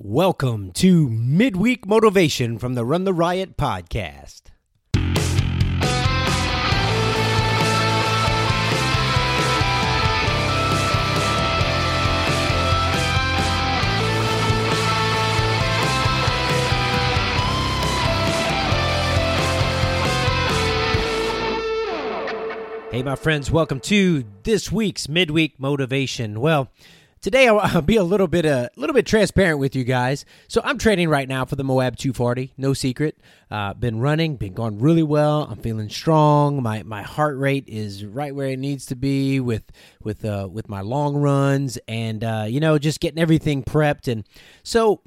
Welcome to Midweek Motivation from the Run the Riot podcast. Hey, my friends, welcome to this week's Midweek Motivation. Well, today I'll, be a little bit a little bit transparent with you guys. So I'm training right now for the Moab 240. No secret. Uh, been running, been going really well. I'm feeling strong. My my heart rate is right where it needs to be with with uh, with my long runs, and uh, you know just getting everything prepped. And so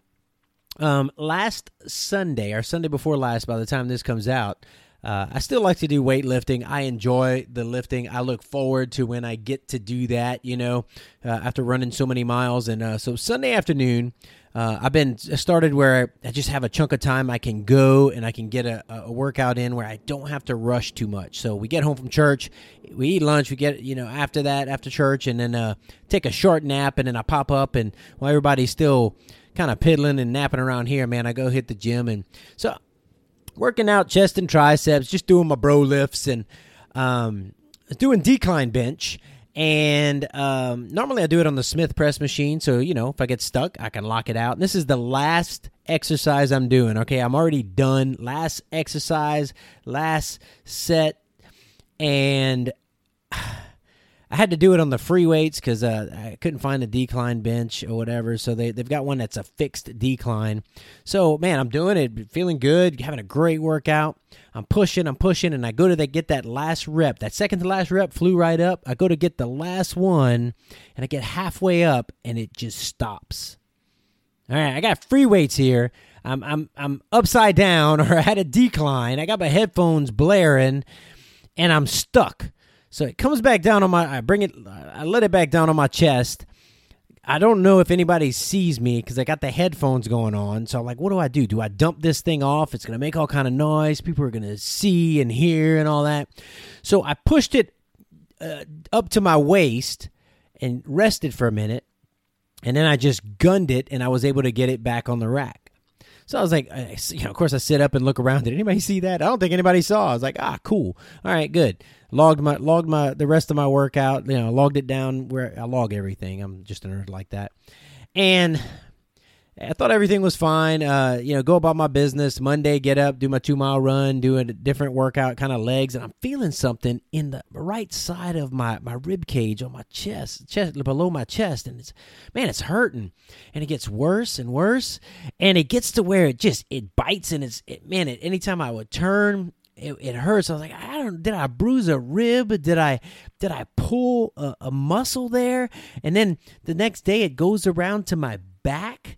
um, last Sunday or Sunday before last, by the time this comes out. Uh, I still like to do weightlifting. I enjoy the lifting. I look forward to when I get to do that, you know, uh, after running so many miles. And uh, so Sunday afternoon, uh, I've been started where I just have a chunk of time I can go and I can get a, a, workout in where I don't have to rush too much. So we get home from church, we eat lunch, we get, you know, after that, after church, and then uh, take a short nap. And then I pop up, and while everybody's still kind of piddling and napping around here, man, I go hit the gym. And so working out chest and triceps, just doing my bro lifts and um, doing decline bench. And um, normally I do it on the Smith press machine. So, you know, if I get stuck, I can lock it out. And this is the last exercise I'm doing. Okay. I'm already done. Last exercise, last set. And I had to do it on the free weights because uh, I couldn't find a decline bench or whatever. So they, they've got one that's a fixed decline. So, man, I'm doing it, feeling good, having a great workout. I'm pushing, I'm pushing, and I go to get that last rep. That second to last rep flew right up. I go to get the last one, and I get halfway up, and it just stops. All right, I got free weights here. I'm, I'm, I'm upside down, or I had a decline. I got my headphones blaring, and I'm stuck. So it comes back down on my. I bring it. I let it back down on my chest. I don't know if anybody sees me because I got the headphones going on. So I'm like, what do I do? Do I dump this thing off? It's gonna make all kind of noise. People are gonna see and hear and all that. So I pushed it uh, up to my waist and rested for a minute, and then I just gunned it, and I was able to get it back on the rack. So I was like, I, you know, of course I sit up and look around. Did anybody see that? I don't think anybody saw. I was like, ah, cool. All right, good. Logged my logged my the rest of my workout. You know, logged it down where I log everything. I'm just a nerd like that. And I thought everything was fine. Uh, you know, go about my business. Monday, get up, do my two mile run, do a different workout, kind of legs, and I'm feeling something in the right side of my my rib cage on my chest, chest below my chest, and it's man, it's hurting, and it gets worse and worse, and it gets to where it just it bites and it's it, man. It, anytime I would turn, it, it, hurts. I was like, I don't. Did I bruise a rib? Did I did I pull a, a muscle there? And then the next day, it goes around to my back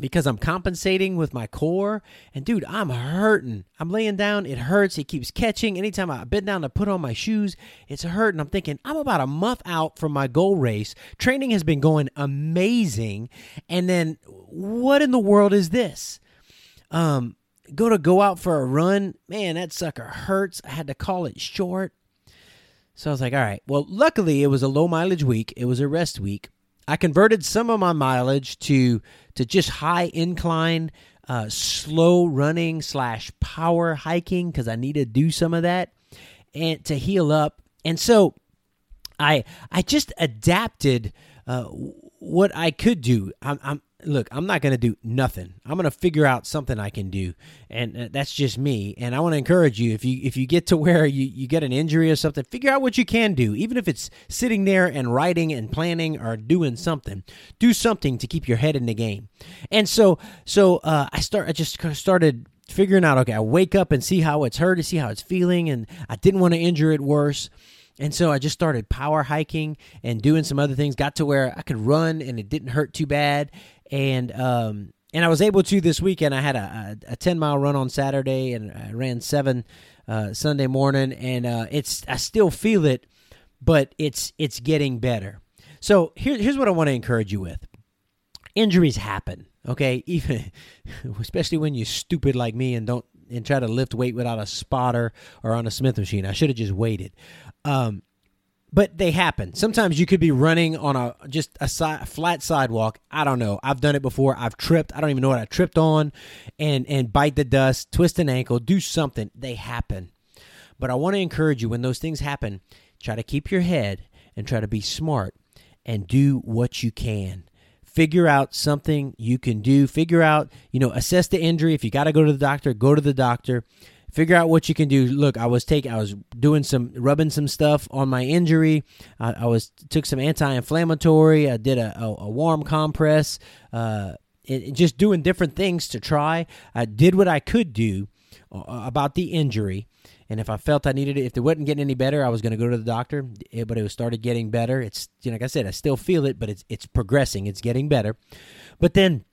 because I'm compensating with my core. And dude, I'm hurting. I'm laying down. It hurts. It keeps catching. Anytime I bend down to put on my shoes, it's hurting. I'm thinking, I'm about a month out from my goal race. Training has been going amazing. And then what in the world is this? Um, go to go out for a run. Man, that sucker hurts. I had to call it short. So I was like, all right. Well, luckily it was a low mileage week. It was a rest week. I converted some of my mileage to to just high incline, uh, slow running slash power hiking because I need to do some of that and to heal up. And so I I just adapted uh, what I could do. I'm, I'm look, I'm not going to do nothing. I'm going to figure out something I can do, and uh, that's just me. And I want to encourage you if you if you get to where you you get an injury or something, figure out what you can do, even if it's sitting there and writing and planning or doing something. Do something to keep your head in the game. And so so uh, I start I just started figuring out. Okay, I wake up and see how it's hurt, to see how it's feeling, and I didn't want to injure it worse. And so I just started power hiking and doing some other things. Got to where I could run and it didn't hurt too bad and um, and I was able to this weekend. I had a, a, a, ten mile run on Saturday, and I ran seven uh, Sunday morning, and uh, it's I still feel it, but it's it's getting better. So here, here's what I want to encourage you with: injuries happen, okay? Even especially when you're stupid like me and don't and try to lift weight without a spotter or on a Smith machine. I should have just waited. Um, but they happen. Sometimes you could be running on a just a, si- flat sidewalk. I don't know. I've done it before. I've tripped. I don't even know what I tripped on, and and bite the dust, twist an ankle, do something. They happen. But I want to encourage you when those things happen, try to keep your head and try to be smart and do what you can. Figure out something you can do. Figure out, you know, assess the injury. If you got to go to the doctor, go to the doctor figure out what you can do. Look, I was taking, I was doing some, rubbing some stuff on my injury. I, I was took some anti-inflammatory. I did a, a, a warm compress. Uh, it, just doing different things to try. I did what I could do uh, about the injury. And if I felt I needed it, if it wasn't getting any better, I was going to go to the doctor. It, but it started getting better. It's you know, like I said, I still feel it, but it's it's progressing. It's getting better. But then,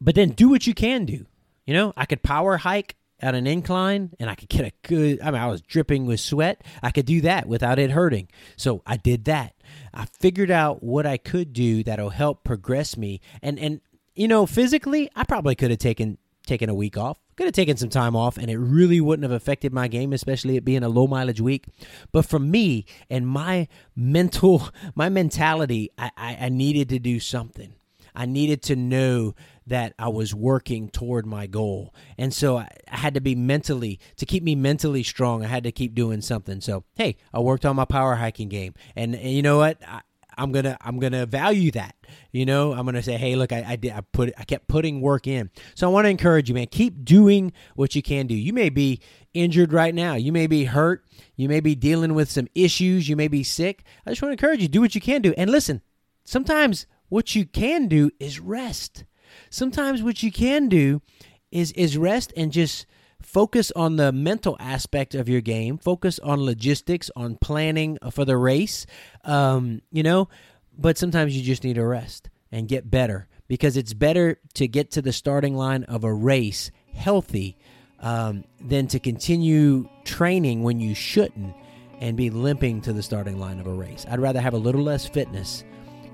but then do what you can do. You know, I could power hike at an incline and I could get a good I mean I was dripping with sweat. I could do that without it hurting. So I did that. I figured out what I could do that'll help progress me. And and you know, physically, I probably could have taken taken a week off. Could have taken some time off and it really wouldn't have affected my game, especially it being a low mileage week. But for me and my mental my mentality, I, I, I needed to do something. I needed to know that I was working toward my goal. And so I, had to be mentally, to keep me mentally strong, I had to keep doing something. So, hey, I worked on my power hiking game. And, and you know what? I, I'm gonna I'm gonna value that. You know, I'm gonna say, hey, look, I, I did I put I kept putting work in. So I want to encourage you, man. Keep doing what you can do. You may be injured right now. You may be hurt. You may be dealing with some issues. You may be sick. I just want to encourage you, do what you can do. And listen, sometimes what you can do is rest. Sometimes what you can do is is rest and just focus on the mental aspect of your game. Focus on logistics, on planning for the race. Um, you know, but sometimes you just need a rest and get better because it's better to get to the starting line of a race healthy um, than to continue training when you shouldn't and be limping to the starting line of a race. I'd rather have a little less fitness,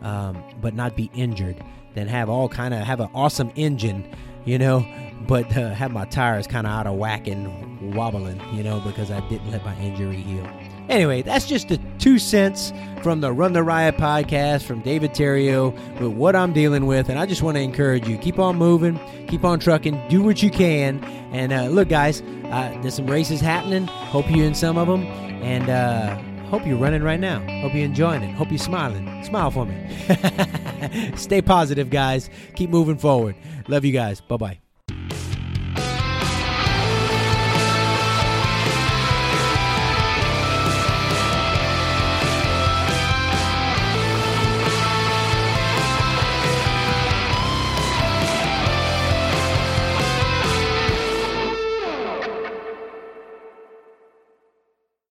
um, but not be injured than have all kind of have an awesome engine, you know, but uh, have my tires kind of out of whack and wobbling, you know, because I didn't let my injury heal. Anyway, that's just the two cents from the Run the Riot podcast from David Terrio with what I'm dealing with. And I just want to encourage you keep on moving, keep on trucking, do what you can. And uh, look, guys, uh, there's some races happening. Hope you're in some of them. And uh, hope you're running right now. Hope you're enjoying it. Hope you're smiling. Smile for me. Stay positive, guys. Keep moving forward. Love you guys. Bye bye.